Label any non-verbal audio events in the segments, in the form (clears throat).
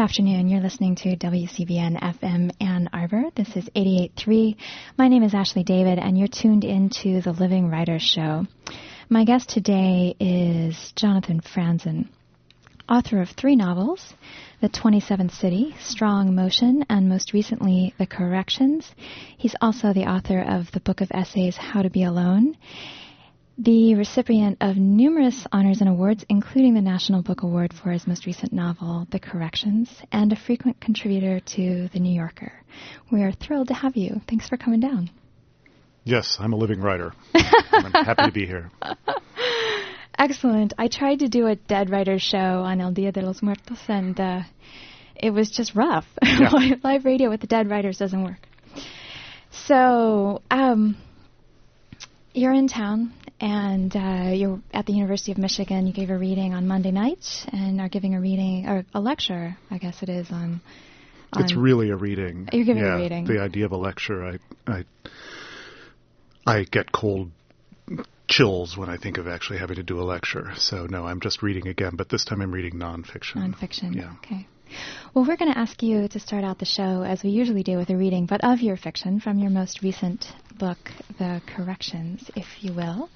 Good afternoon. You're listening to WCBN FM Ann Arbor. This is 88.3. My name is Ashley David, and you're tuned into the Living Writers Show. My guest today is Jonathan Franzen, author of three novels The 27th City, Strong Motion, and most recently, The Corrections. He's also the author of the book of essays How to Be Alone the recipient of numerous honors and awards, including the National Book Award for his most recent novel, The Corrections, and a frequent contributor to The New Yorker. We are thrilled to have you. Thanks for coming down. Yes, I'm a living writer. (laughs) I'm happy to be here. Excellent. I tried to do a dead writers show on El Dia de los Muertos, and uh, it was just rough. (laughs) Yeah. Live radio with the dead writers doesn't work. So, um, you're in town and uh, you're at the University of Michigan. You gave a reading on Monday night and are giving a reading or a lecture, I guess it is on. on It's really a reading. You're giving a reading. The idea of a lecture, I, I, I get cold chills when I think of actually having to do a lecture. So no, I'm just reading again, but this time I'm reading nonfiction. nonfiction. Yeah. Okay. Well, we're going to ask you to start out the show as we usually do with a reading, but of your fiction from your most recent book, The Corrections, if you will.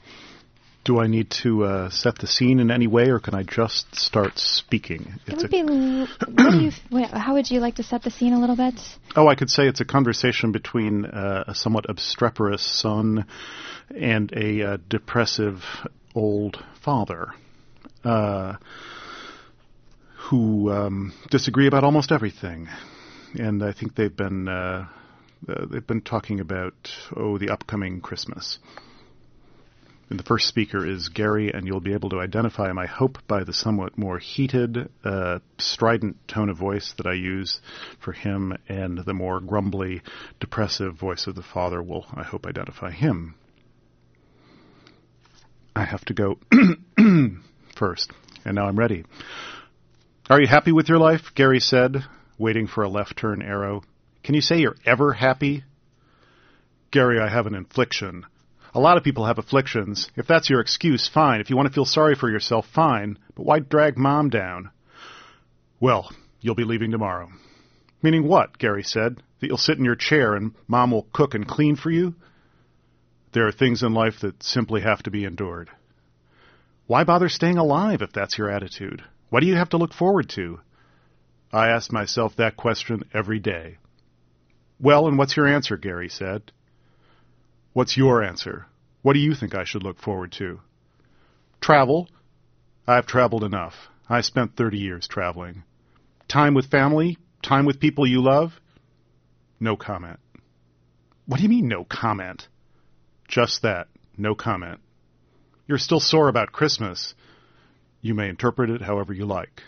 Do I need to uh, set the scene in any way, or can I just start speaking? It It's would a- be. What do you? (clears throat) How would you like to set the scene a little bit? Oh, I could say it's a conversation between uh, a somewhat obstreperous son and a uh, depressive old father uh, who um, disagree about almost everything. And I think they've been uh, uh, they've been talking about oh the upcoming Christmas. And the first speaker is Gary, and you'll be able to identify him, I hope, by the somewhat more heated, uh, strident tone of voice that I use for him, and the more grumbly, depressive voice of the father will, I hope, identify him. I have to go (clears throat) first, and now I'm ready. Are you happy with your life? Gary said, waiting for a left turn arrow. Can you say you're ever happy? Gary, I have an infliction. A lot of people have afflictions. If that's your excuse, fine. If you want to feel sorry for yourself, fine. But why drag mom down? Well, you'll be leaving tomorrow. Meaning what? Gary said. That you'll sit in your chair and mom will cook and clean for you? There are things in life that simply have to be endured. Why bother staying alive if that's your attitude? What do you have to look forward to? I ask myself that question every day. Well, and what's your answer? Gary said. What's your answer? What do you think I should look forward to? Travel. I've traveled enough. I spent 30 years traveling. Time with family? Time with people you love? No comment. What do you mean, no comment? Just that. No comment. You're still sore about Christmas. You may interpret it however you like.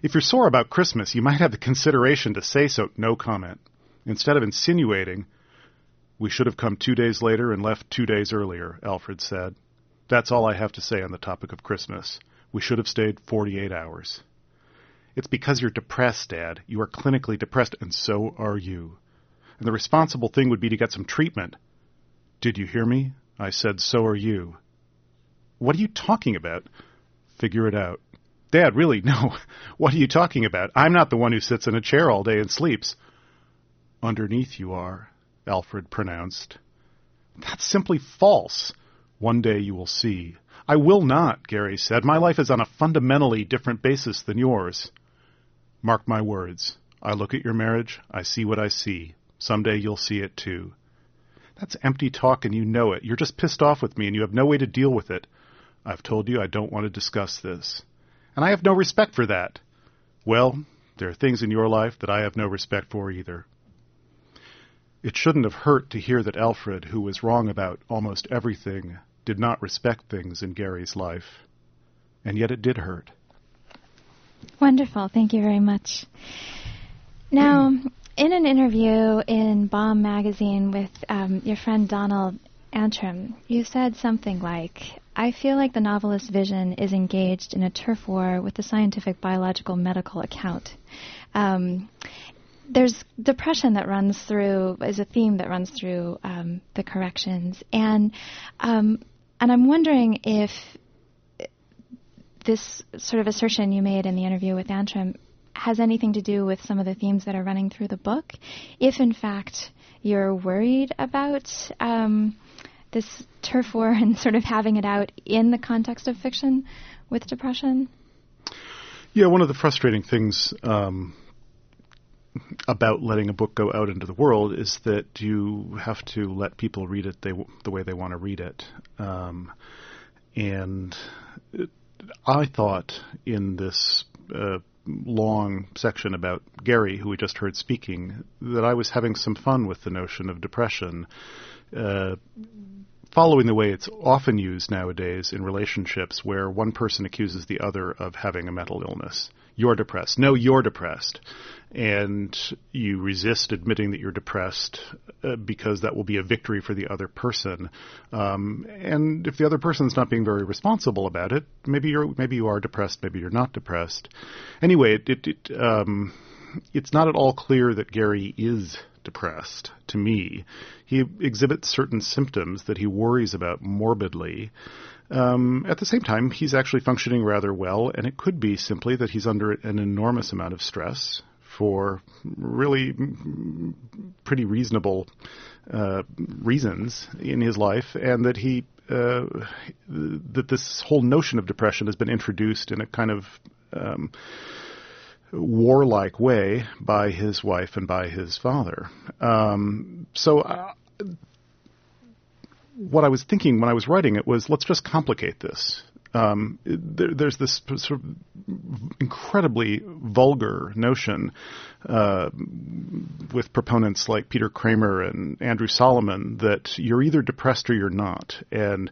If you're sore about Christmas, you might have the consideration to say so. No comment. Instead of insinuating, we should have come two days later and left two days earlier, Alfred said. That's all I have to say on the topic of Christmas. We should have stayed 48 hours. It's because you're depressed, Dad. You are clinically depressed, and so are you. And the responsible thing would be to get some treatment. Did you hear me? I said, so are you. What are you talking about? Figure it out. Dad, really, (laughs) no. What are you talking about? I'm not the one who sits in a chair all day and sleeps. Underneath you are, Alfred pronounced. That's simply false. One day you will see. I will not, Gary said. My life is on a fundamentally different basis than yours. Mark my words. I look at your marriage, I see what I see. Someday you'll see it too. That's empty talk and you know it. You're just pissed off with me and you have no way to deal with it. I've told you I don't want to discuss this. And I have no respect for that. Well, there are things in your life that I have no respect for either. It shouldn't have hurt to hear that Alfred, who was wrong about almost everything, did not respect things in Gary's life. And yet it did hurt. Wonderful. Thank you very much. Now, in an interview in Bomb magazine with um, your friend Donald Antrim, you said something like, I feel like the novelist's vision is engaged in a turf war with the scientific, biological, medical account. Um, there's depression that runs through is a theme that runs through um, the corrections, and um, and I'm wondering if this sort of assertion you made in the interview with Antrim has anything to do with some of the themes that are running through the book. If in fact you're worried about um, this turf war and sort of having it out in the context of fiction with depression. Yeah, one of the frustrating things um, about letting a book go out into the world is that you have to let people read it they, the way they want to read it. Um, and it, I thought in this uh, long section about Gary, who we just heard speaking, that I was having some fun with the notion of depression. Uh, following the way it's often used nowadays in relationships where one person accuses the other of having a mental illness. You're depressed. No, you're depressed. And you resist admitting that you're depressed uh, because that will be a victory for the other person. Um, and if the other person's not being very responsible about it, maybe you're maybe you are depressed, maybe you're not depressed. Anyway, it, it, it um, it's not at all clear that Gary is depressed to me. He exhibits certain symptoms that he worries about morbidly. Um, at the same time, he's actually functioning rather well, and it could be simply that he's under an enormous amount of stress for really pretty reasonable uh, reasons in his life, and that he uh, that this whole notion of depression has been introduced in a kind of um, warlike way by his wife and by his father. Um, so, uh, what I was thinking when I was writing it was, let's just complicate this. Um, there, there's this sort of incredibly vulgar notion uh, with proponents like Peter Kramer and Andrew Solomon that you're either depressed or you're not, and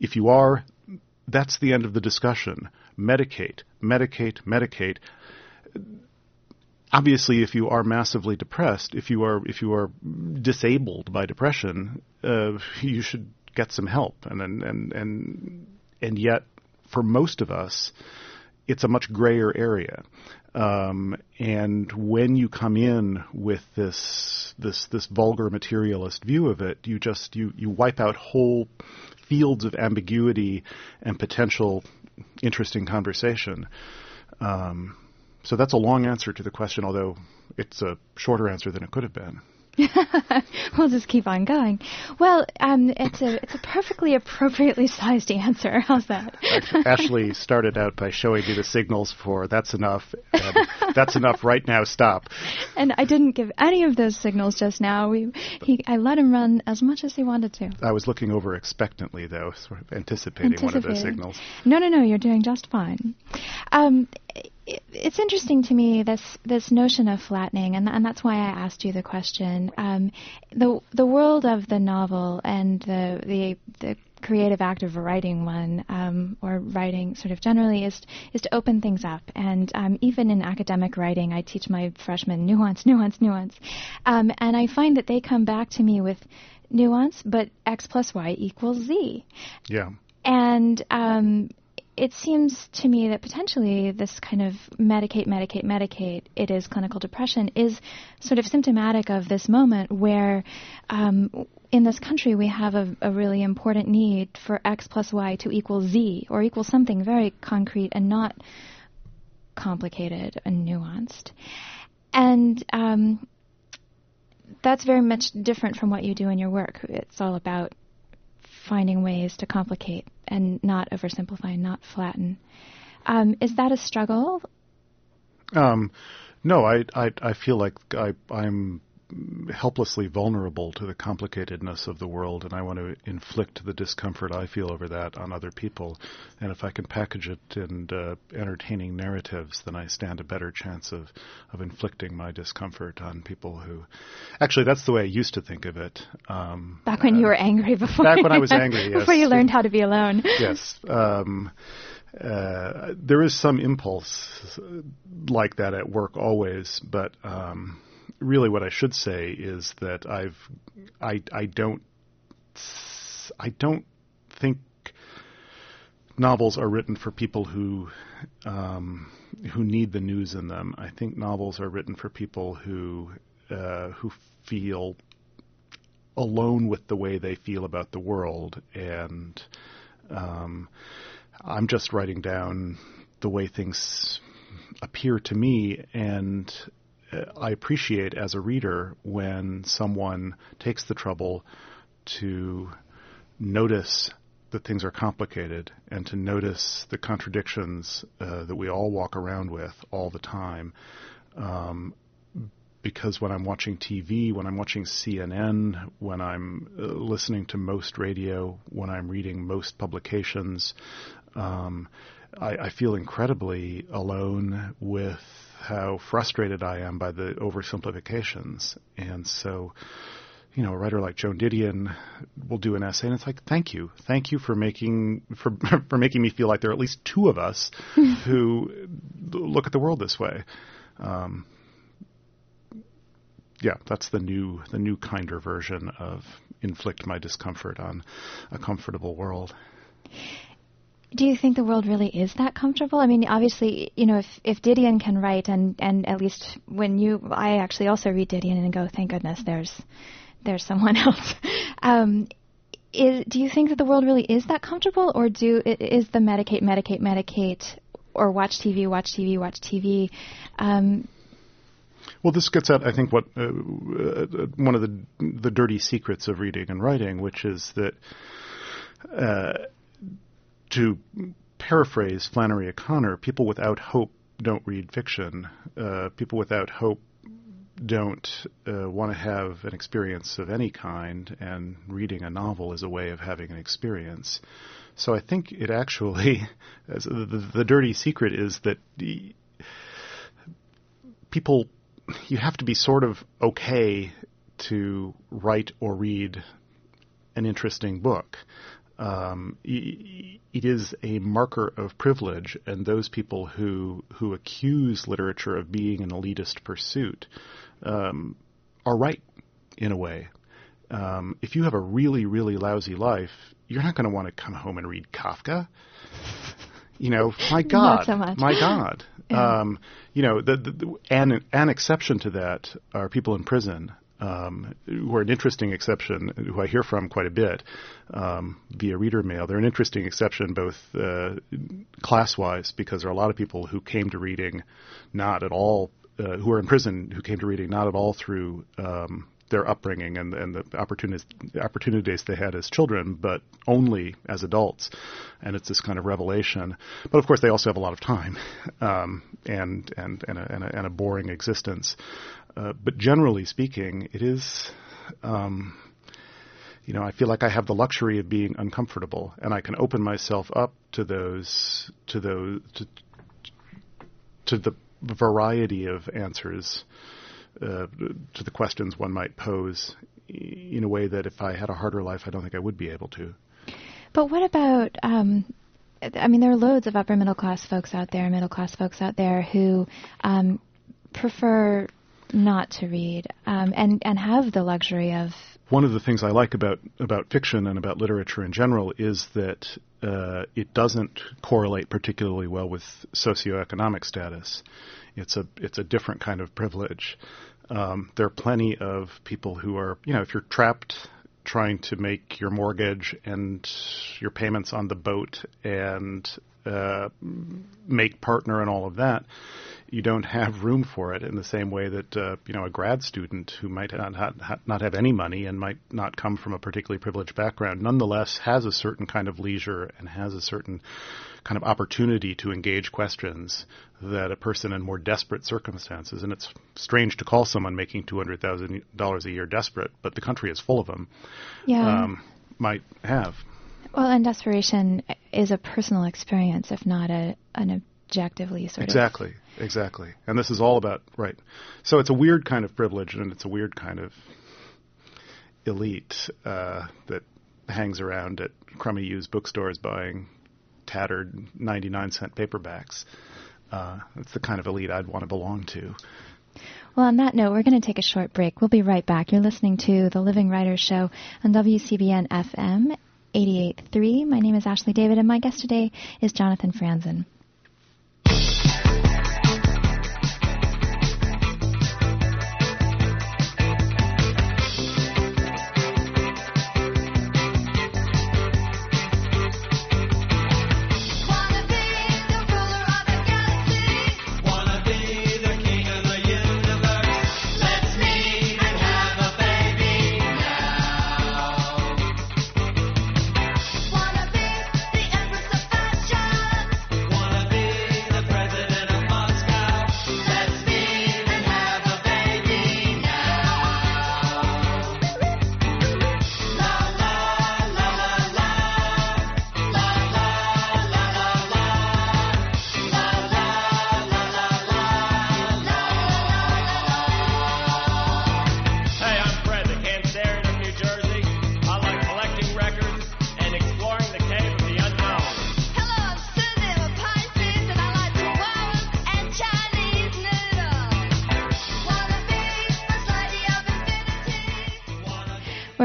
if you are, that's the end of the discussion. Medicate, medicate, medicate obviously, if you are massively depressed, if you are if you are disabled by depression, uh, you should get some help. And and and and yet, for most of us, it's a much grayer area. Um, and when you come in with this this this vulgar materialist view of it, you just you you wipe out whole fields of ambiguity and potential interesting conversation. Um, so that's a long answer to the question, although it's a shorter answer than it could have been. (laughs) we'll just keep on going. Well, um, it's a it's a perfectly appropriately sized answer. (laughs) How's that? Ashley started out by showing me the signals for that's enough, and that's enough right now. Stop. (laughs) And I didn't give any of those signals just now. We he I let him run as much as he wanted to. I was looking over expectantly, though, sort of anticipating, anticipating. one of those signals. No, no, no. You're doing just fine. Um, it's interesting to me this this notion of flattening, and and that's why I asked you the question. Um, the the world of the novel and the the the creative act of writing one um, or writing sort of generally is is to open things up. And um, even in academic writing I teach my freshmen nuance (laughs) nuance nuance. Um, and I find that they come back to me with nuance but x plus y equals z. Yeah. And um, it seems to me that potentially this kind of medicate, medicate, medicate, it is clinical depression, is sort of symptomatic of this moment where um, in this country we have a, a, really important need for x plus y to equal z or equal something very concrete and not complicated and nuanced. And um, that's very much different from what you do in your work. It's all about finding ways to complicate and not oversimplify, not flatten. Um, is that a struggle? Um, no, I, I, I feel like I, I'm helplessly vulnerable to the complicatedness of the world, and I want to inflict the discomfort I feel over that on other people. And if I can package it in uh, entertaining narratives, then I stand a better chance of, of inflicting my discomfort on people who. Actually, that's the way I used to think of it. Um, back when uh, you were angry before. Back when I was (laughs) angry, yes. Before you learned how to be alone. (laughs) yes. Um, uh, there is some impulse like that at work always, but um, really what I should say is that I've I I don't I don't think novels are written for people who um, who need the news in them. I think novels are written for people who uh, who feel alone with the way they feel about the world, and um, I'm just writing down the way things appear to me and I appreciate as a reader when someone takes the trouble to notice that things are complicated and to notice the contradictions uh, that we all walk around with all the time. Um, because when I'm watching TV, when I'm watching CNN, when I'm uh, listening to most radio, when I'm reading most publications, um, I, I feel incredibly alone with how frustrated I am by the oversimplifications. And so, you know, a writer like Joan Didion will do an essay, and it's like, thank you, thank you for making for (laughs) for making me feel like there are at least two of us (laughs) who look at the world this way. Um, yeah, that's the new the new kinder version of inflict my discomfort on a comfortable world. Do you think the world really is that comfortable? I mean, obviously, you know, if if Didion can write, and and at least when you, I actually also read Didion and go, thank goodness, there's there's someone (laughs) else. Um, is, do you think that the world really is that comfortable, or do is the medicate, medicate, medicate, or watch TV, watch TV, watch TV? Um, well, this gets at I think what uh, uh, one of the the dirty secrets of reading and writing, which is that uh, to paraphrase Flannery O'Connor, people without hope don't read fiction. Uh, people without hope don't uh, want to have an experience of any kind, and reading a novel is a way of having an experience. So I think it actually, (laughs) the, the, dirty secret is that people, you have to be sort of okay to write or read an interesting book. Um, it is a marker of privilege, and those people who who accuse literature of being an elitist pursuit um, are right in a way. Um, if you have a really, really lousy life, you're not going to want to come home and read Kafka. You know, my God, so my God. (laughs) Yeah. Um, you know, the, the, the, an, an exception to that are people in prison um, who are an interesting exception, who I hear from quite a bit um, via reader mail. They're an interesting exception both uh, class-wise because there are a lot of people who came to reading not at all uh, who are in prison who came to reading not at all through um, their upbringing and, and the opportunities, opportunities they had as children, but only as adults. And it's this kind of revelation. But of course, they also have a lot of time um, and, and, and, a, and, a, and a boring existence. Uh, but generally speaking, it is. Um, you know, I feel like I have the luxury of being uncomfortable, and I can open myself up to those, to those, to, to the variety of answers uh, to the questions one might pose in a way that if I had a harder life, I don't think I would be able to. But what about? Um, I mean, there are loads of upper middle class folks out there, middle class folks out there who um, prefer not to read um, and and have the luxury of. One of the things I like about about fiction and about literature in general is that uh, it doesn't correlate particularly well with socioeconomic status. It's a it's a different kind of privilege. Um, there are plenty of people who are, you know, if you're trapped trying to make your mortgage and your payments on the boat and uh, make partner and all of that, you don't have room for it in the same way that uh, you know a grad student who might not ha- not have any money and might not come from a particularly privileged background, nonetheless has a certain kind of leisure and has a certain kind of opportunity to engage questions that a person in more desperate circumstances, and it's strange to call someone making two hundred thousand dollars a year desperate, but the country is full of them. Yeah. Um, might have. Well, and desperation is a personal experience, if not a an objectively sort of exactly, of. Exactly. And this is all about, right. So it's a weird kind of privilege and it's a weird kind of elite uh, that hangs around at crummy used bookstores buying tattered 99 cent paperbacks. Uh, it's the kind of elite I'd want to belong to. Well, on that note, we're going to take a short break. We'll be right back. You're listening to The Living Writer Show on WCBN FM 88.3. My name is Ashley David, and my guest today is Jonathan Franzen.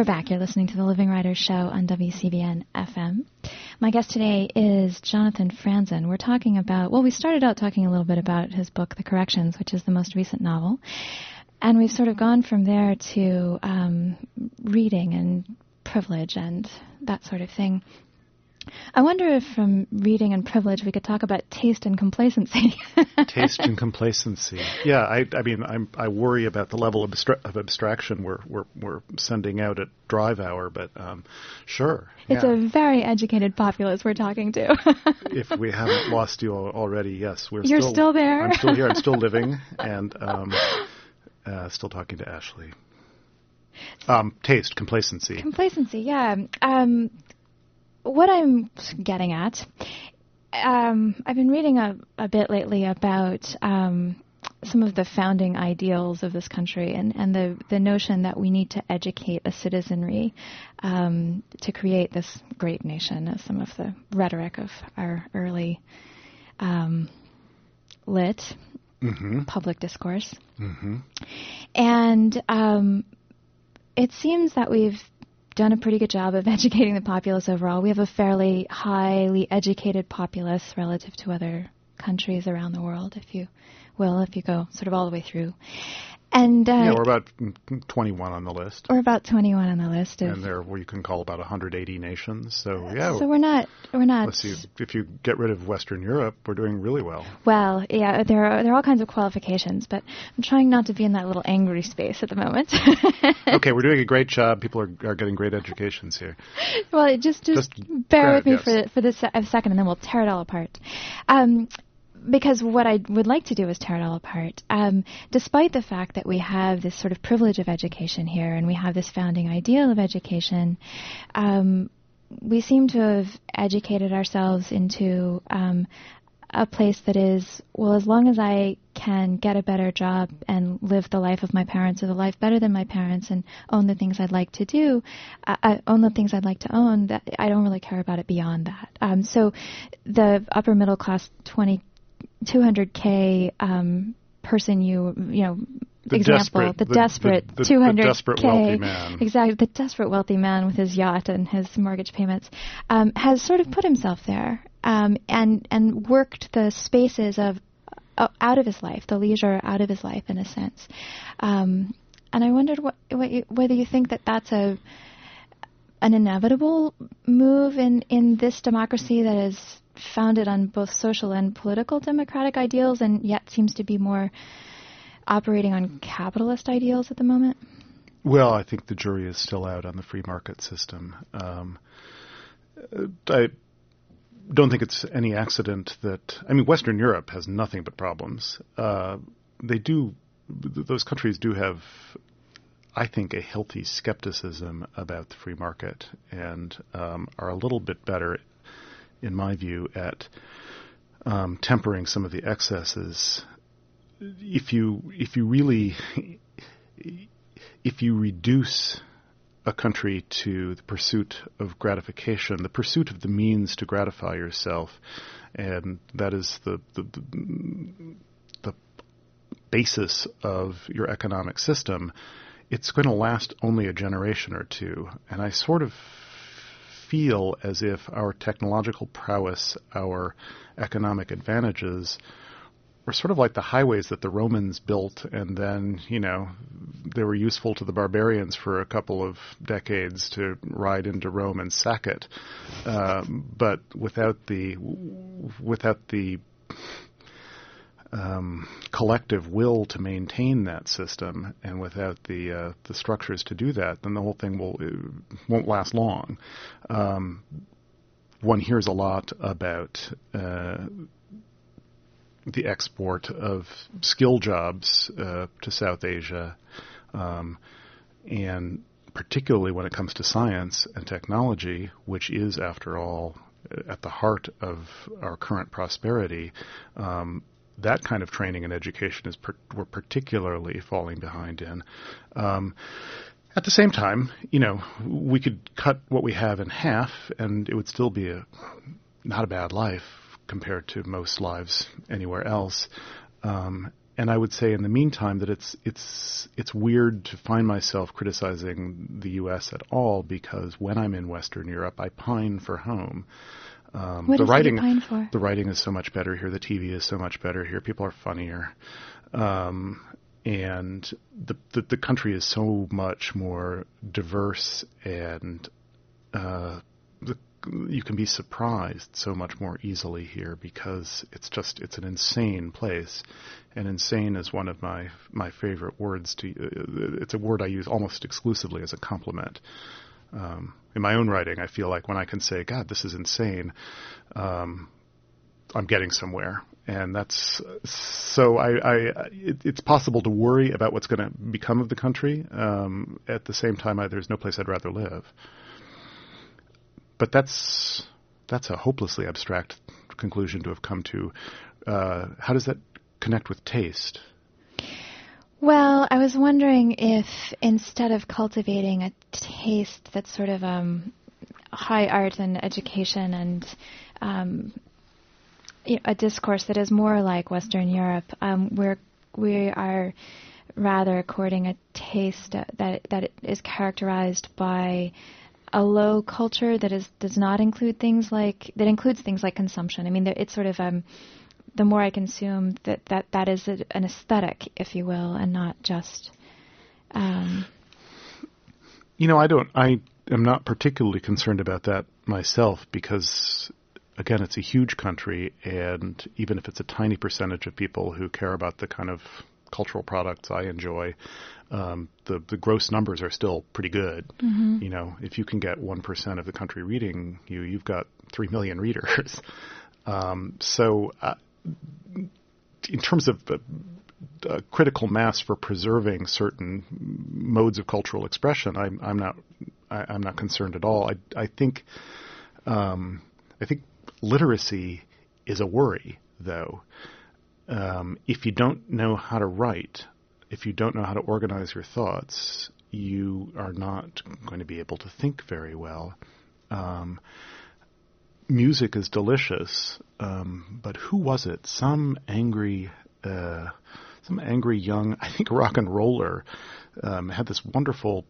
We're back. You're listening to the Living Writers Show on WCBN FM. My guest today is Jonathan Franzen. We're talking about, well, we started out talking a little bit about his book, The Corrections, which is the most recent novel. And we've sort of gone from there to um, reading and privilege and that sort of thing. I wonder if from reading and privilege we could talk about taste and complacency. (laughs) taste and complacency. Yeah, I, I mean, I'm, I worry about the level of, abstra- of abstraction we're, we're, we're sending out at drive hour, but um, sure. It's yeah. a very educated populace we're talking to. (laughs) if we haven't lost you already, yes, we're You're still, still there. I'm still here. I'm still living, (laughs) and um, uh, still talking to Ashley. Um, taste, complacency. Complacency, yeah. Um, what I'm getting at, um, I've been reading a, a bit lately about um, some of the founding ideals of this country and, and the, the notion that we need to educate a citizenry um, to create this great nation, as some of the rhetoric of our early um, lit mm-hmm. public discourse. Mm-hmm. And um, it seems that we've done a pretty good job of (laughs) educating the populace overall. We have a fairly highly educated populace relative to other countries around the world, if you will, if you go sort of all the way through. And uh, yeah, we're about 21 on the list. We're about 21 on the list, and there well, you can call about 180 nations. So yeah, so we're not we're not. Let's see, if you get rid of Western Europe, we're doing really well. Well, yeah, there are there are all kinds of qualifications, but I'm trying not to be in that little angry space at the moment. (laughs) okay, we're doing a great job. People are are getting great educations here. Well, just just, just bear with me yes. for for this a second, and then we'll tear it all apart. Um, because what I would like to do is tear it all apart. Um, despite the fact that we have this sort of privilege of education here and we have this founding ideal of education, um, we seem to have educated ourselves into um, a place that is, well, as long as I can get a better job and live the life of my parents or the life better than my parents and own the things I'd like to do, uh, uh own the things I'd like to own, that I don't really care about it beyond that. Um, so the upper middle class 20 200k um, person you you know the example desperate, the, the desperate the, the, 200k the desperate wealthy man. exactly the desperate wealthy man with his yacht and his mortgage payments um, has sort of put himself there um, and and worked the spaces of uh, out of his life the leisure out of his life in a sense um, and I wondered what, what you, whether you think that that's a an inevitable move in, in this democracy that is founded on both social and political democratic ideals and yet seems to be more operating on capitalist ideals at the moment? Well, I think the jury is still out on the free market system. Um, I don't think it's any accident that I mean Western Europe has nothing but problems. Uh, they do; those countries do have, I think, a healthy skepticism about the free market and um, are a little bit better in my view, at um, tempering some of the excesses. If you if you really if you reduce a country to the pursuit of gratification, the pursuit of the means to gratify yourself, and that is the the, the, the basis of your economic system, it's going to last only a generation or two. And I sort of feel as if our technological prowess, our economic advantages, were sort of like the highways that the Romans built, and then, you know, they were useful to the barbarians for a couple of decades to ride into Rome and sack it. Um, but without the without the um, collective will to maintain that system, and without the uh, the structures to do that, then the whole thing will won't last long. Um, one hears a lot about uh, the export of skill jobs uh, to South Asia, um, and particularly when it comes to science and technology, which is, after all, at the heart of our current prosperity, um, that kind of training and education is per- we're particularly falling behind in. Um, at the same time, you know, we could cut what we have in half, and it would still be a not a bad life compared to most lives anywhere else. Um, and I would say in the meantime that it's it's it's weird to find myself criticizing the U.S. at all because when I'm in Western Europe, I pine for home. Um, what the writing? The writing is so much better here. The TV is so much better here. People are funnier, um, and the, the, the country is so much more diverse, and uh, the you can be surprised so much more easily here because it's just it's an insane place, and insane is one of my my favorite words. To uh, it's a word I use almost exclusively as a compliment. Um, in my own writing, I feel like when I can say, "God, this is insane," um, I'm getting somewhere, and that's so. I, I it, it's possible to worry about what's going to become of the country. Um, at the same time, I, there's no place I'd rather live but that's that's a hopelessly abstract conclusion to have come to. Uh, how does that connect with taste? Well, I was wondering if instead of cultivating a taste that's sort of um, high art and education and um, a discourse that is more like Western Europe, um, we're we are rather courting a taste that that is characterized by a low culture that is does not include things like that includes things like consumption. I mean, it's sort of um, the more I consume, that that that is a, an aesthetic, if you will, and not just. Um, you know, I don't. I am not particularly concerned about that myself because, again, it's a huge country, and even if it's a tiny percentage of people who care about the kind of cultural products I enjoy, um, the the gross numbers are still pretty good. Mm-hmm. You know, if you can get one percent of the country reading you, you've got three million readers. (laughs) um, so, uh, in terms of the uh, critical mass for preserving certain modes of cultural expression, I'm, I'm not I, am not concerned at all. I I think um, I think literacy is a worry, though. Um, if you don't know how to write, if you don't know how to organize your thoughts, you are not going to be able to think very well. Um, music is delicious, um, but who was it? Some angry, uh, some angry young, I think, rock and roller um, had this wonderful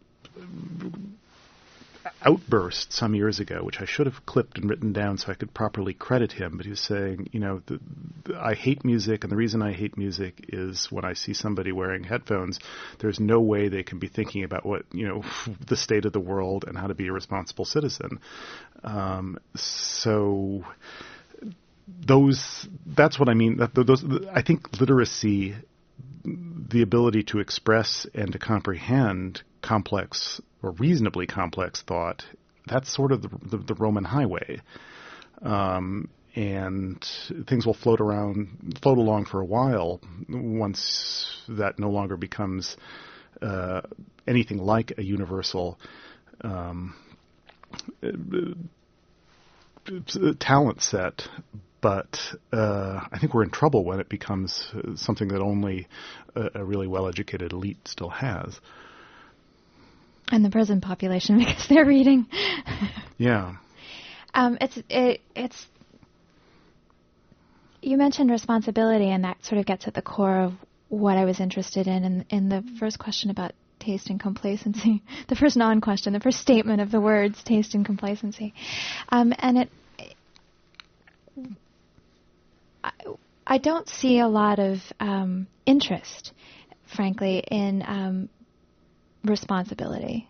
outburst some years ago, which I should have clipped and written down so I could properly credit him. But he was saying, you know, the, the, I hate music, and the reason I hate music is when I see somebody wearing headphones, there's no way they can be thinking about what, you know, (laughs) the state of the world and how to be a responsible citizen. Um, so those, that's what I mean. That those, I think literacy the ability to express and to comprehend complex or reasonably complex thought, that's sort of the, the, the Roman highway. Um, and things will float around, float along for a while once that no longer becomes uh, anything like a universal um, talent set. But uh, I think we're in trouble when it becomes something that only a, a really well-educated elite still has and the prison population (laughs) because they're reading. yeah. Um, it's it, it's. You mentioned responsibility, and that sort of gets at the core of what I was interested in. In, in the first question about taste and complacency, (laughs) the first non-question, the first statement of the words taste and complacency, um, and it. I, I don't see a lot of um, interest, frankly, in um, responsibility.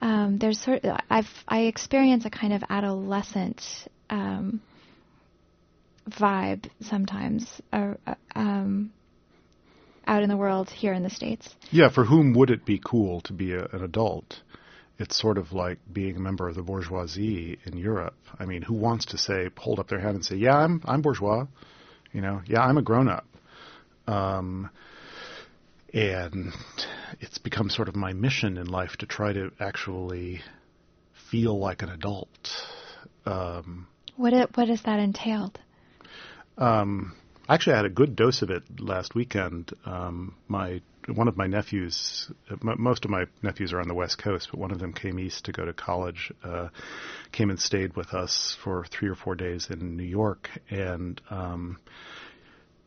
Um, there's sort of, I've I experience a kind of adolescent um, vibe sometimes uh, uh, um, out in the world here in the states. Yeah, for whom would it be cool to be a, an adult? It's sort of like being a member of the bourgeoisie in Europe. I mean, who wants to say, hold up their hand and say, "Yeah, I'm I'm bourgeois," you know, "Yeah, I'm a grown up." Um, and it's become sort of my mission in life to try to actually feel like an adult. Um, what it, what has that entailed? Um, actually, I had a good dose of it last weekend. Um, my one of my nephews, m- most of my nephews are on the West Coast, but one of them came east to go to college. Uh, came and stayed with us for three or four days in New York, and um,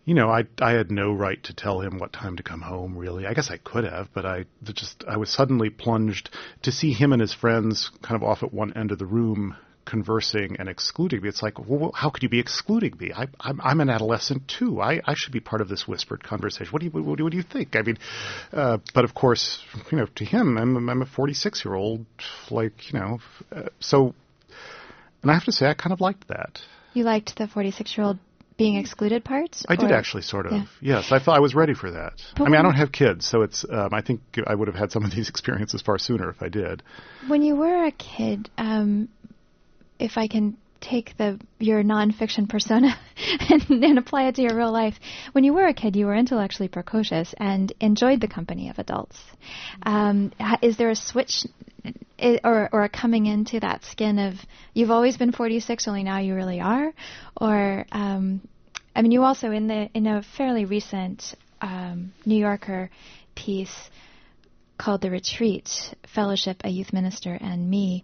you know, I I had no right to tell him what time to come home. Really, I guess I could have, but I just I was suddenly plunged to see him and his friends kind of off at one end of the room conversing and excluding me. It's like, well, how could you be excluding me? I, I'm, I'm an adolescent too. I, I should be part of this whispered conversation. What do you, what, do, what do you think? I mean, uh, but of course, you know, to him, I'm, I'm a 46 year old, like, you know, uh, so, and I have to say, I kind of liked that. You liked the 46 year old being excluded parts? I did actually, sort of. Yeah. Yes, I thought I was ready for that. But I mean, I don't have kids, so it's. Um, I think I would have had some of these (laughs) experiences far sooner if I did. When you were a kid, um, if I can take the your nonfiction persona (laughs) and, and, apply it to your real life. When you were a kid, you were intellectually precocious and enjoyed the company of adults. Um, is there a switch or or a coming into that skin of you've always been 46, only now you really are, or um, I mean, you also in the in a fairly recent um, New Yorker piece called "The Retreat: Fellowship, a Youth Minister, and Me."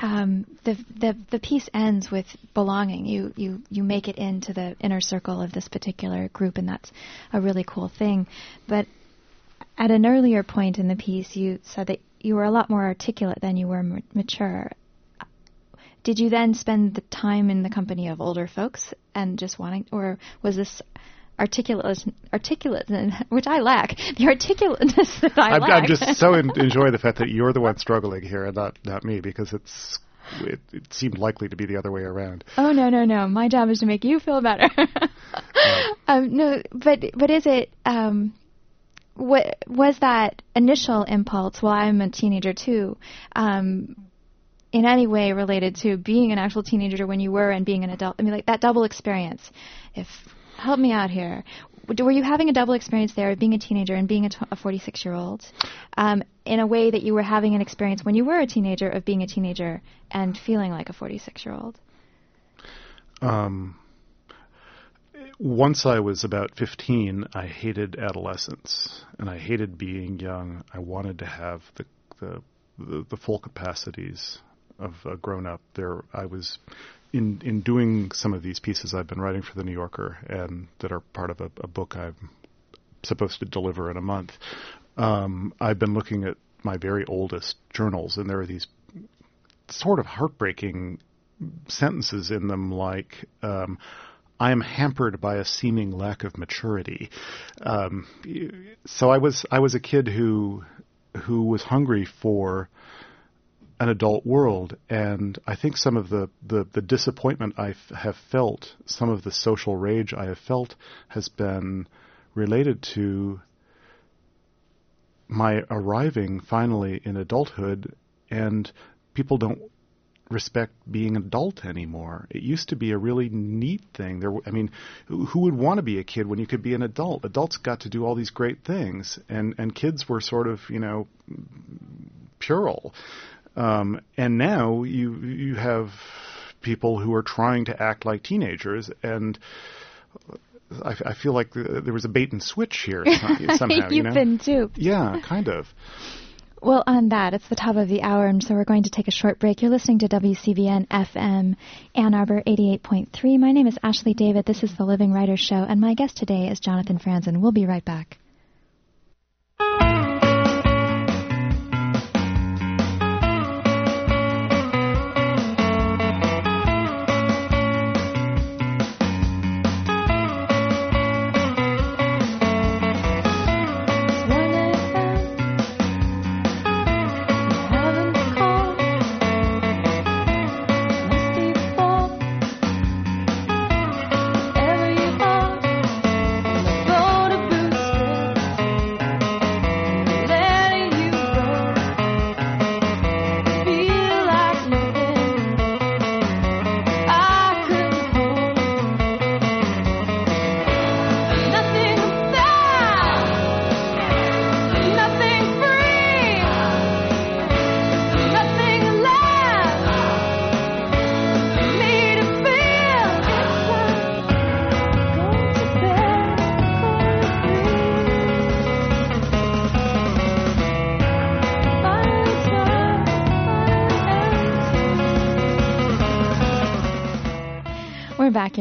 Um, the, the the piece ends with belonging. You you you make it into the inner circle of this particular group, and that's a really cool thing. But at an earlier point in the piece, you said that you were a lot more articulate than you were m- mature. Did you then spend the time in the company of older folks and just wanting, or was this articulate, articulate, (laughs) which I lack. The articulateness that I I'm, lack. I'm just so (laughs) in, enjoy the fact that you're the one struggling here and not not me because it's it, it, seemed likely to be the other way around. Oh no no no! My job is to make you feel better. (laughs) um, no, but but is it? Um, what was that initial impulse? Well, I'm a teenager too. Um, in any way related to being an actual teenager when you were and being an adult? I mean, like that double experience. If help me out here. Were you having a double experience there, of being a teenager and being a 46 year old, um, in a way that you were having an experience when you were a teenager of being a teenager and feeling like a 46 year old? Um, once I was about 15, I hated adolescence and I hated being young. I wanted to have the the, the, the full capacities of a grown up. There, I was in in doing some of these pieces I've been writing for the New Yorker and that are part of a, a book I'm supposed to deliver in a month. Um, I've been looking at my very oldest journals, and there are these sort of heartbreaking sentences in them, like. Um, I am hampered by a seeming lack of maturity. Um, so I was I was a kid who who was hungry for an adult world. And I think some of the, the, the disappointment I have felt, some of the social rage I have felt, has been related to my arriving finally in adulthood, and people don't respect being an adult anymore. It used to be a really neat thing. There, I mean, who would want to be a kid when you could be an adult? Adults got to do all these great things, and and kids were sort of, you know, puerile. Um, and now you you have people who are trying to act like teenagers, and I, I feel like there was a bait and switch here (laughs) somehow. You've you know? been duped. Yeah, kind of. Well, on that, it's the top of the hour, and so we're going to take a short break. You're listening to WCBN FM Ann Arbor 88.3. My name is Ashley David. This is the Living Writers Show, and my guest today is Jonathan Franzen. We'll be right back.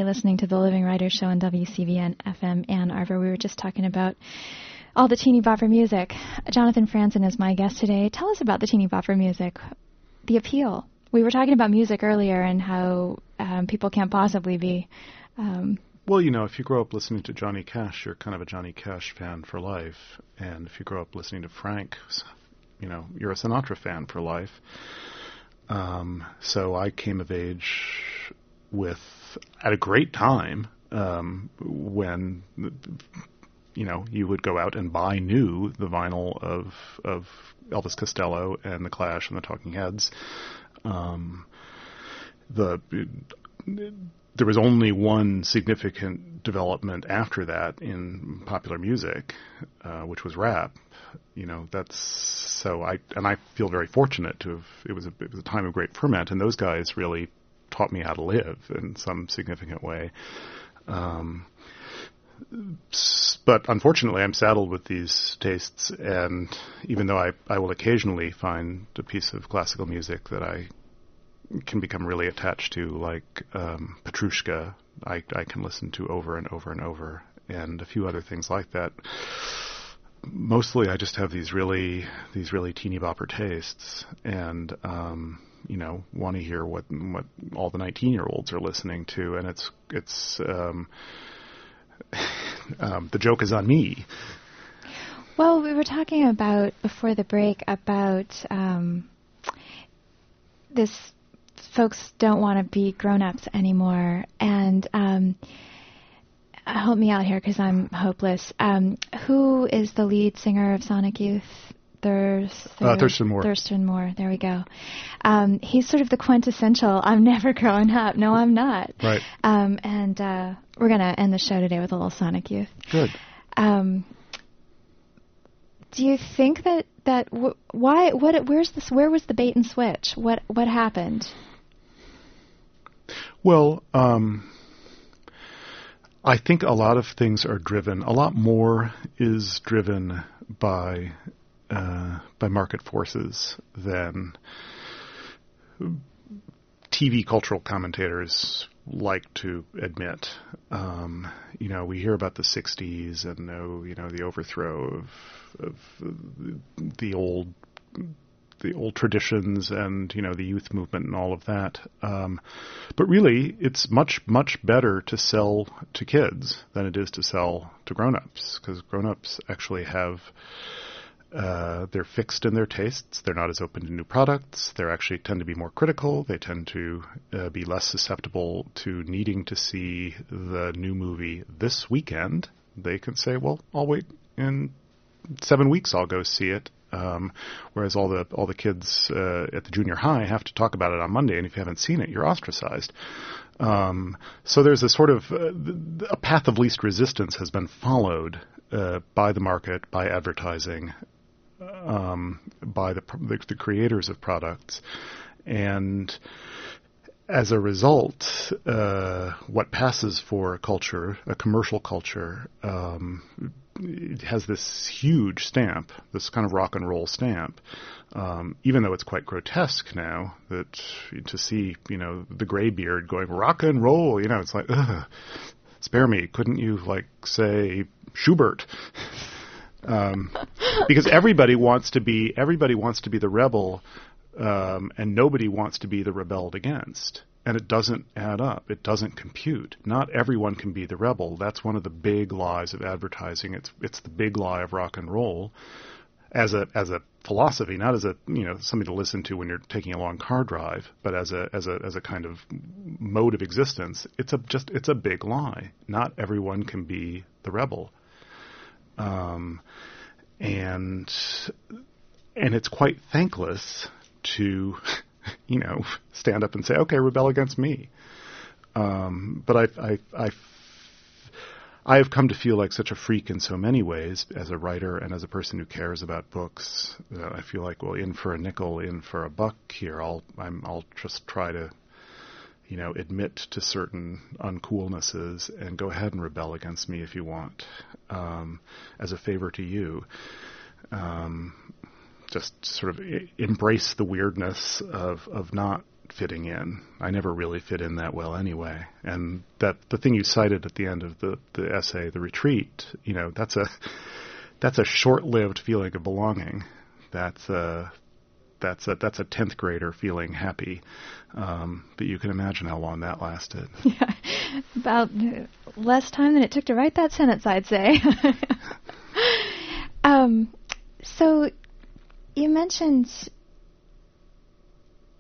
Listening to the Living Writers Show on WCBN FM Ann Arbor. We were just talking about all the teeny bopper music. Jonathan Franzen is my guest today. Tell us about the teeny bopper music, the appeal. We were talking about music earlier and how um, people can't possibly be. Um, well, you know, if you grow up listening to Johnny Cash, you're kind of a Johnny Cash fan for life. And if you grow up listening to Frank, you know, you're a Sinatra fan for life. Um, so I came of age with, at a great time, um, when you know, you would go out and buy new the vinyl of of Elvis Costello and the Clash and the Talking Heads. Um, the there was only one significant development after that in popular music, uh, which was rap. You know, that's so I and I feel very fortunate to have. It was a it was a time of great ferment, and those guys really taught me how to live in some significant way. Um, but unfortunately, I'm saddled with these tastes, and even though I, I will occasionally find a piece of classical music that I can become really attached to, like um, Petrushka, I, I can listen to over and over and over, and a few other things like that. Mostly, I just have these really these really teeny bopper tastes, and um, you know, want to hear what what all the 19 year olds are listening to, and it's it's um, (laughs) um, the joke is on me. Well, we were talking about before the break about um, this. Folks don't want to be grown-ups anymore, and um, help me out here because I'm hopeless. Um, who is the lead singer of Sonic Youth? Thurs, uh, Thurston Moore. Thurston Moore. There we go. Um, he's sort of the quintessential. I'm never growing up. No, I'm not. Right. Um, and uh, we're gonna end the show today with a little Sonic Youth. Good. Um, do you think that that w- why what where's this where was the bait and switch? What what happened? Well, um, I think a lot of things are driven. A lot more is driven by uh, by market forces than TV cultural commentators like to admit. Um, you know, we hear about the '60s and know, you know, the overthrow of, of the old the old traditions and you know the youth movement and all of that. Um, but really, it's much much better to sell to kids than it is to sell to grown-ups because grown-ups actually have uh, they're fixed in their tastes. They're not as open to new products. They actually tend to be more critical. They tend to uh, be less susceptible to needing to see the new movie this weekend. They can say, "Well, I'll wait in seven weeks. I'll go see it." Um, whereas all the all the kids uh, at the junior high have to talk about it on Monday, and if you haven't seen it, you're ostracized. Um, so there's a sort of uh, a path of least resistance has been followed uh, by the market, by advertising, um, by the, the, creators of products, and as a result, uh, what passes for a culture, a commercial culture, um, has this huge stamp, this kind of rock and roll stamp. Um, even though it's quite grotesque now, that to see, you know, the graybeard going rock and roll, you know, it's like, ugh, spare me. Couldn't you like say Schubert? (laughs) um, because everybody wants to be everybody wants to be the rebel, um, and nobody wants to be the rebelled against. And it doesn't add up. It doesn't compute. Not everyone can be the rebel. That's one of the big lies of advertising. It's it's the big lie of rock and roll, as a as a philosophy, not as a you know something to listen to when you're taking a long car drive, but as a as a as a kind of mode of existence. It's a just it's a big lie. Not everyone can be the rebel. Um, and and it's quite thankless to, (laughs) you know, stand up and say, "Okay, rebel against me." Um, but I, I, I, I have come to feel like such a freak in so many ways as a writer and as a person who cares about books. I feel like, well, in for a nickel, in for a buck here. I'll, I'm, I'll just try to you know, admit to certain uncoolnesses and go ahead and rebel against me if you want, um, as a favor to you. Um, just sort of embrace the weirdness of, of not fitting in. I never really fit in that well anyway. And that the thing you cited at the end of the, the essay, the retreat, you know, that's a that's a short-lived feeling of belonging. That's a that's a that's a tenth grader feeling happy. Um, but you can imagine how long that lasted. (laughs) Yeah, about less time than it took to write that sentence, I'd say. (laughs) um, so you mentioned.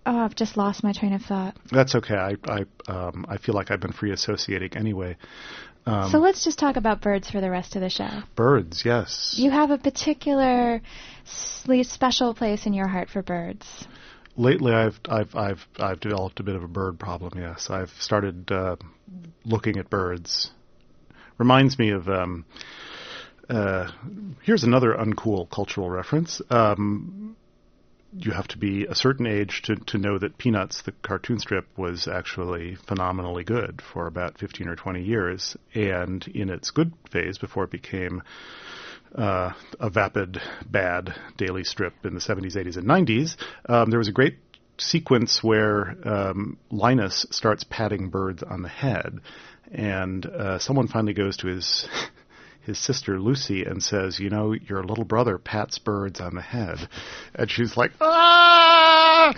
Oh, I've just lost my train of thought. That's okay. I I um, I feel like I've been free associating anyway. Um, so let's just talk about birds for the rest of the show. Birds, yes. You have a particular special place in your heart for birds. Lately, I've I've I've I've developed a bit of a bird problem. Yes, I've started uh, looking at birds. Reminds me of. Um, uh, here's another uncool cultural reference. Um, you have to be a certain age to, to know that Peanuts, the cartoon strip, was actually phenomenally good for about 15 or 20 years. And in its good phase, before it became uh, a vapid, bad daily strip in the 70s, 80s, and 90s, um, there was a great sequence where um, Linus starts patting birds on the head. And uh, someone finally goes to his his sister Lucy and says, "You know, your little brother pats birds on the head," and she's like, "Ah!"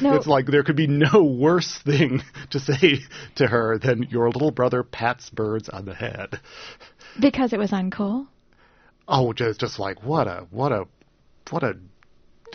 No. It's like there could be no worse thing (laughs) to say to her than your little brother pats birds on the head. Because it was uncool. Oh, just just like what a what a what a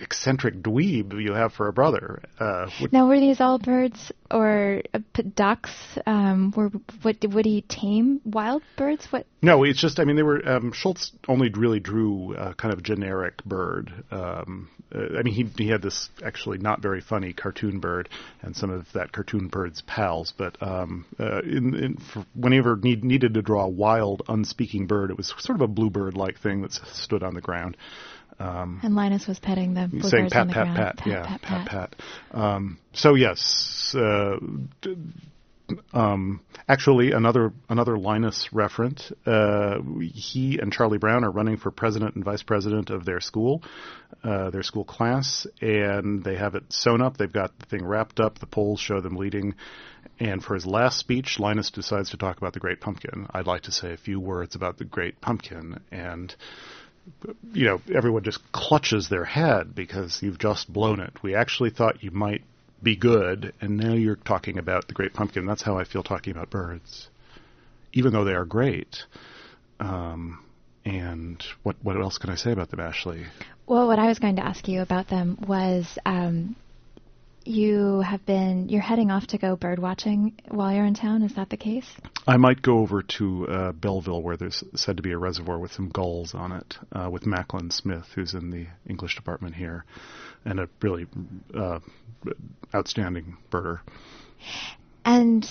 eccentric dweeb you have for a brother. Uh, now, were these all birds or uh, ducks? Um, were what would he tame wild birds? What? No, it's just I mean they were um, Schulz only really drew a kind of generic bird. Um, uh, I mean he he had this actually not very funny cartoon bird and some of that cartoon bird's pals, but um, uh, in, in whenever need, needed to draw a wild unspeaking bird, it was sort of a bluebird like thing that stood on the ground. Um, and Linus was petting the saying pat, on the pat, ground. pat, pat, yeah, pat, pat, pat. pat. Um, so yes, uh, um, actually another another Linus referent. Uh, he and Charlie Brown are running for president and vice president of their school, uh, their school class, and they have it sewn up. They've got the thing wrapped up. The polls show them leading. And for his last speech, Linus decides to talk about the Great Pumpkin. I'd like to say a few words about the Great Pumpkin and you know, everyone just clutches their head because you've just blown it. We actually thought you might be good, and now you're talking about the great pumpkin. That's how I feel talking about birds, even though they are great. Um, and what what else can I say about them, Ashley? Well, what I was going to ask you about them was um, you have been you're heading off to go bird watching while you're in town. Is that the case? I might go over to uh, Belleville, where there's said to be a reservoir with some gulls on it, uh, with Macklin Smith, who's in the English department here, and a really uh, outstanding birder. And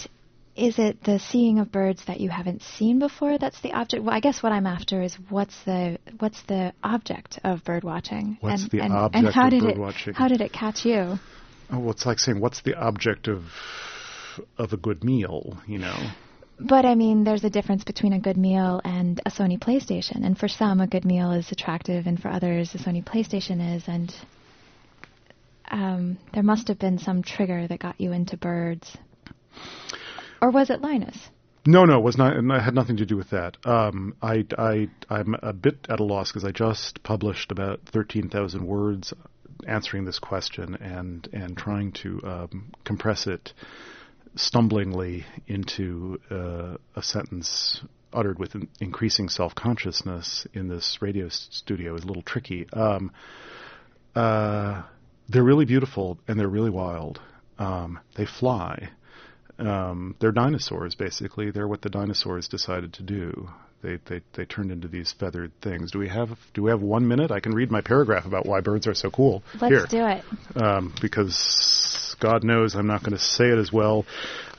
is it the seeing of birds that you haven't seen before that's the object? Well, I guess what I'm after is what's the what's the object of bird watching? What's and, the and, object and how of did bird it, watching? How did it catch you? Oh, well, it's like saying, what's the object of of a good meal? You know. But I mean, there's a difference between a good meal and a Sony PlayStation. And for some, a good meal is attractive, and for others, a Sony PlayStation is. And um, there must have been some trigger that got you into birds. Or was it Linus? No, no, it was not. It had nothing to do with that. Um, I, I, I'm a bit at a loss because I just published about thirteen thousand words answering this question and and trying to um, compress it stumblingly into uh, a sentence uttered with increasing self consciousness in this radio studio is a little tricky. Um, uh, they're really beautiful and they're really wild. Um, they fly. Um, they're dinosaurs, basically. They're what the dinosaurs decided to do. They, they they turned into these feathered things. Do we have do we have one minute? I can read my paragraph about why birds are so cool. Let's Here. do it. Um, because God knows I'm not going to say it as well.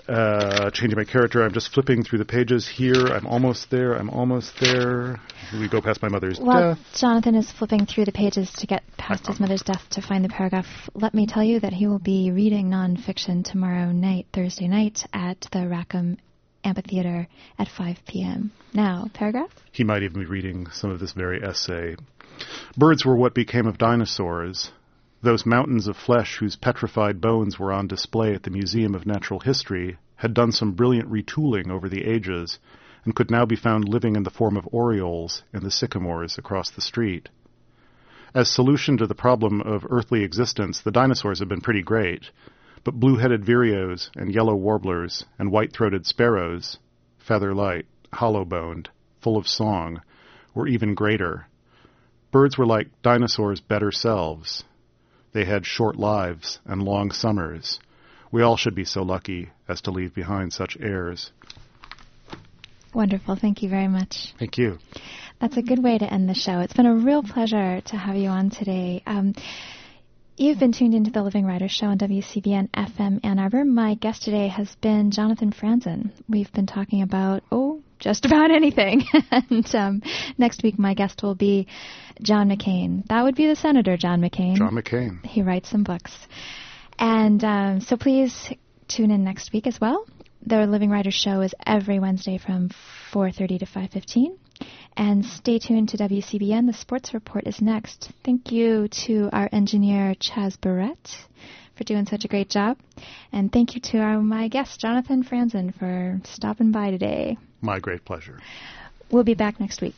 Uh, changing my character, I'm just flipping through the pages here. I'm almost there. I'm almost there. We go past my mother's While death. Jonathan is flipping through the pages to get past his mother's death to find the paragraph, let me tell you that he will be reading nonfiction tomorrow night, Thursday night, at the Rackham Amphitheater at 5 p.m. Now, paragraph? He might even be reading some of this very essay. Birds were what became of dinosaurs. Those mountains of flesh whose petrified bones were on display at the Museum of Natural History had done some brilliant retooling over the ages and could now be found living in the form of orioles in the sycamores across the street. As solution to the problem of earthly existence, the dinosaurs have been pretty great, but blue-headed vireos and yellow warblers and white-throated sparrows, feather-light, hollow-boned, full of song, were even greater. Birds were like dinosaurs' better selves. They had short lives and long summers. We all should be so lucky as to leave behind such heirs. Wonderful. Thank you very much. Thank you. That's a good way to end the show. It's been a real pleasure to have you on today. Um, You've been tuned into the Living Writers Show on WCBN FM Ann Arbor. My guest today has been Jonathan Franzen. We've been talking about, oh, just (laughs) about anything. and um, next week, my guest will be John McCain. That would be the Senator, John McCain. John McCain. He writes some books. And um, so please tune in next week as well. The Living Writers Show is every Wednesday from 4.30 to 5.15. And stay tuned to WCBN. The sports report is next. Thank you to our engineer, Chaz Barrett, for doing such a great job. And thank you to our, my guest, Jonathan Franzen, for stopping by today. My great pleasure. We'll be back next week.